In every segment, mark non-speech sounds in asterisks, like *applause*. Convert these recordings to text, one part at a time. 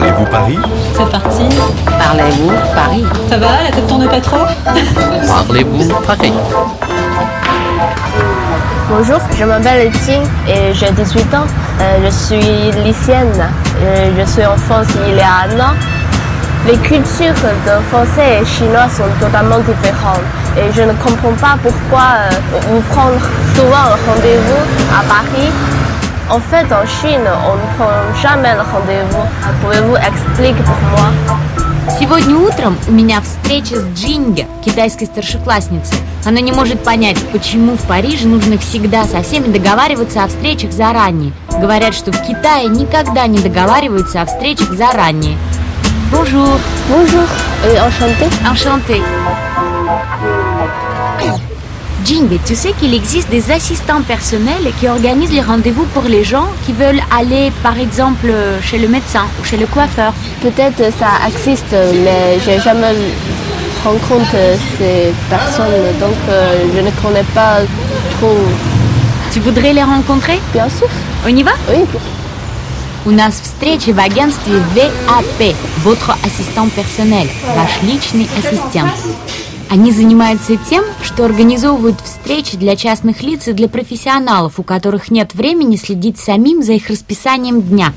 Parlez-vous Paris? C'est parti. Parlez-vous Paris? Ça va, la tête tourne pas trop? *laughs* Parlez-vous Paris? Bonjour, je m'appelle Etienne et j'ai 18 ans. Euh, je suis lycéenne. Euh, je suis en France il y a un an. Les cultures de français et chinois sont totalement différentes et je ne comprends pas pourquoi euh, vous prendre souvent un rendez-vous à Paris. En fait, en Chine, on ne prend jamais le rendez-vous. Pouvez-vous expliquer pour moi Сегодня утром у меня встреча с Джинге, китайской старшеклассницей. Она не может понять, почему в Париже нужно всегда со всеми договариваться о встречах заранее. Говорят, что в Китае никогда не договариваются о встречах заранее. Bonjour. Bonjour et enchanté. Enchanté. Jingle, tu sais qu'il existe des assistants personnels qui organisent les rendez-vous pour les gens qui veulent aller, par exemple, chez le médecin ou chez le coiffeur. Peut-être ça existe, mais j'ai jamais rencontré ces personnes, donc euh, je ne connais pas trop. Tu voudrais les rencontrer Bien sûr, On y va oui. У нас встреча в агентстве ВАП, votre assistant personnel, ваш личный ассистент. Они занимаются тем, что организовывают встречи для частных лиц и для профессионалов, у которых нет времени следить самим за их расписанием дня.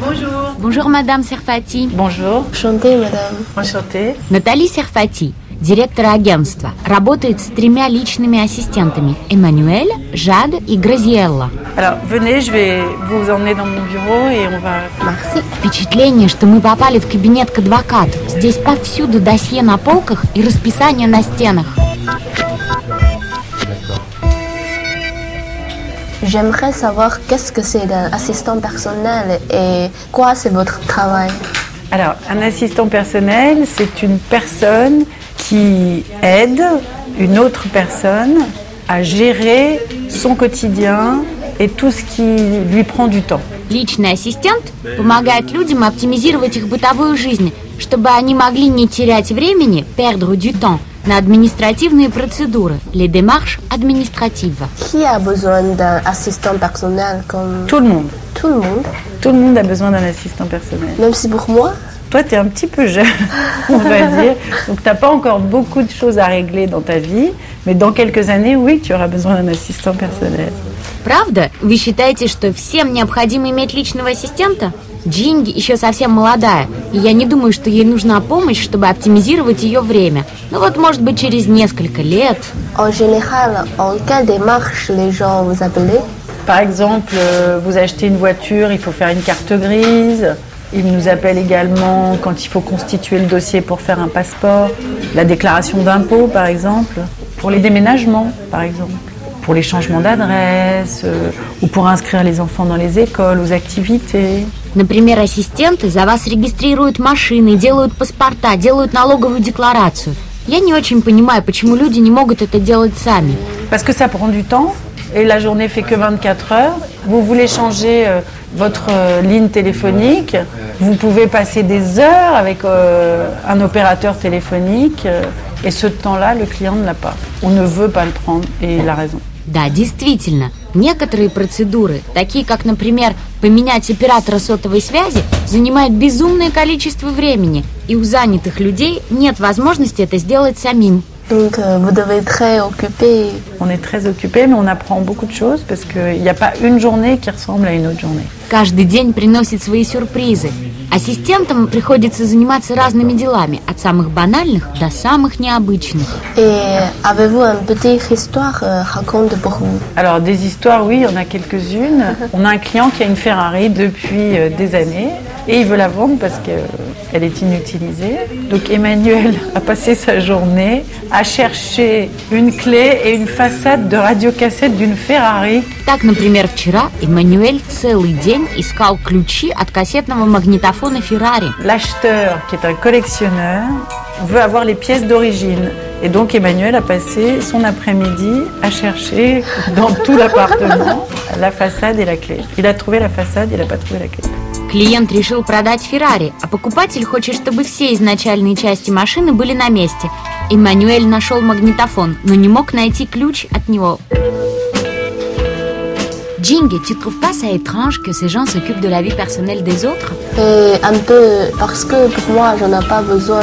Bonjour. Bonjour, madame Serfati. Bonjour. Enchantée, madame. Enchanté. Натали Серфати, директор агентства, работает с тремя личными ассистентами – Эммануэль, Жад и. Merci. Впечатление, что мы попали в кабинет к адвокату. Здесь повсюду досье на полках и расписание на стенах. J'aimerais savoir qu'est-ce que c'est un assistant personnel et quoi c'est votre travail. Alors, un assistant personnel, c'est une personne qui aide une autre personne à gérer son quotidien et tout ce qui lui prend du temps. Личный ассистент помогает людям оптимизировать их бытовую жизнь, чтобы они могли не терять времени, perdre du temps, на административные процедуры, les démarches administratives. Qui a besoin d'un assistant personnel comme Tout le monde. tout le monde, Tout le monde a besoin d'un assistant personnel. même si pour moi, Toi, tu es un petit peu jeune, *laughs* on va dire. Donc, tu n'as pas encore beaucoup de choses à régler dans ta vie. Mais dans quelques années, oui, tu auras besoin d'un assistant personnel. Правда? Вы считаете, что всем необходимо иметь личного ассистента? Джинги еще совсем молодая, и я не думаю, что ей нужна помощь, чтобы оптимизировать ее время. Ну вот, может быть, через несколько лет. en général, en quelle démarche les gens vous appellent Par exemple, euh, vous achetez une voiture, il faut faire une carte grise. Il nous appelle également quand il faut constituer le dossier pour faire un passeport, la déclaration d'impôt par exemple, pour les déménagements par exemple, pour les changements d'adresse euh, ou pour inscrire les enfants dans les écoles, aux activités. Например, ассистенты за вас регистрируют машины, делают паспорта, делают налоговую декларацию. Я не очень понимаю, почему люди не могут это делать сами. Parce que ça prend du temps et la journée fait que 24 heures. Vous voulez changer euh, votre euh, ligne téléphonique, vous pouvez passer des heures avec euh, un opérateur téléphonique euh, et ce temps-là, le client ne l'a pas. On ne veut pas le prendre et il a raison. Да, действительно, некоторые процедуры, такие как, например, поменять оператора сотовой связи, занимают безумное количество времени, и у занятых людей нет возможности это сделать самим. Donc euh, vous devez être très occupé. On est très occupé, mais on apprend beaucoup de choses parce qu'il n'y a pas une journée qui ressemble à une autre journée. Каждый день приносит свои сюрпризы. Ассистентам приходится заниматься разными делами, от самых банальных до самых необычных. Et avez-vous une petite histoire euh, raconte pour vous Alors des histoires, oui, il y en a quelques-unes. On a un client qui a une Ferrari depuis euh, des années et il veut la vendre parce qu'elle est inutilisée. Donc Emmanuel a passé sa journée à chercher une clé et une façade de radiocassette d'une Ferrari. Так, например, вчера Эммануэль целый день искал ключи от кассетного магнитофона Феррари. L'acheteur, qui est un collectionneur, veut avoir les pièces d'origine. Et donc Emmanuel a passé son après-midi à chercher dans tout l'appartement la façade et la clé. Il a trouvé la façade, il n'a pas trouvé la clé. Клиент решил продать Феррари, а покупатель хочет, чтобы все изначальные части машины были на месте. Эммануэль нашел магнитофон, но не мог найти ключ от него. Tu trouves pas ça étrange que ces gens s'occupent de la vie personnelle des autres un peu parce que pour moi, j'en ai pas besoin.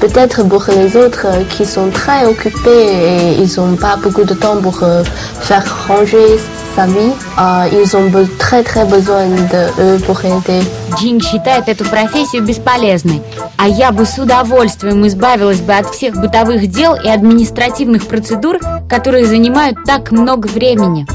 Peut-être pour les autres euh, qui sont très occupés et ils n'ont pas beaucoup de temps pour euh, faire ranger vie, euh, ils ont très très besoin de pour aider. Джинг считает эту профессию бесполезной, а я бы с удовольствием избавилась бы от всех бытовых дел и административных процедур, которые занимают так много времени.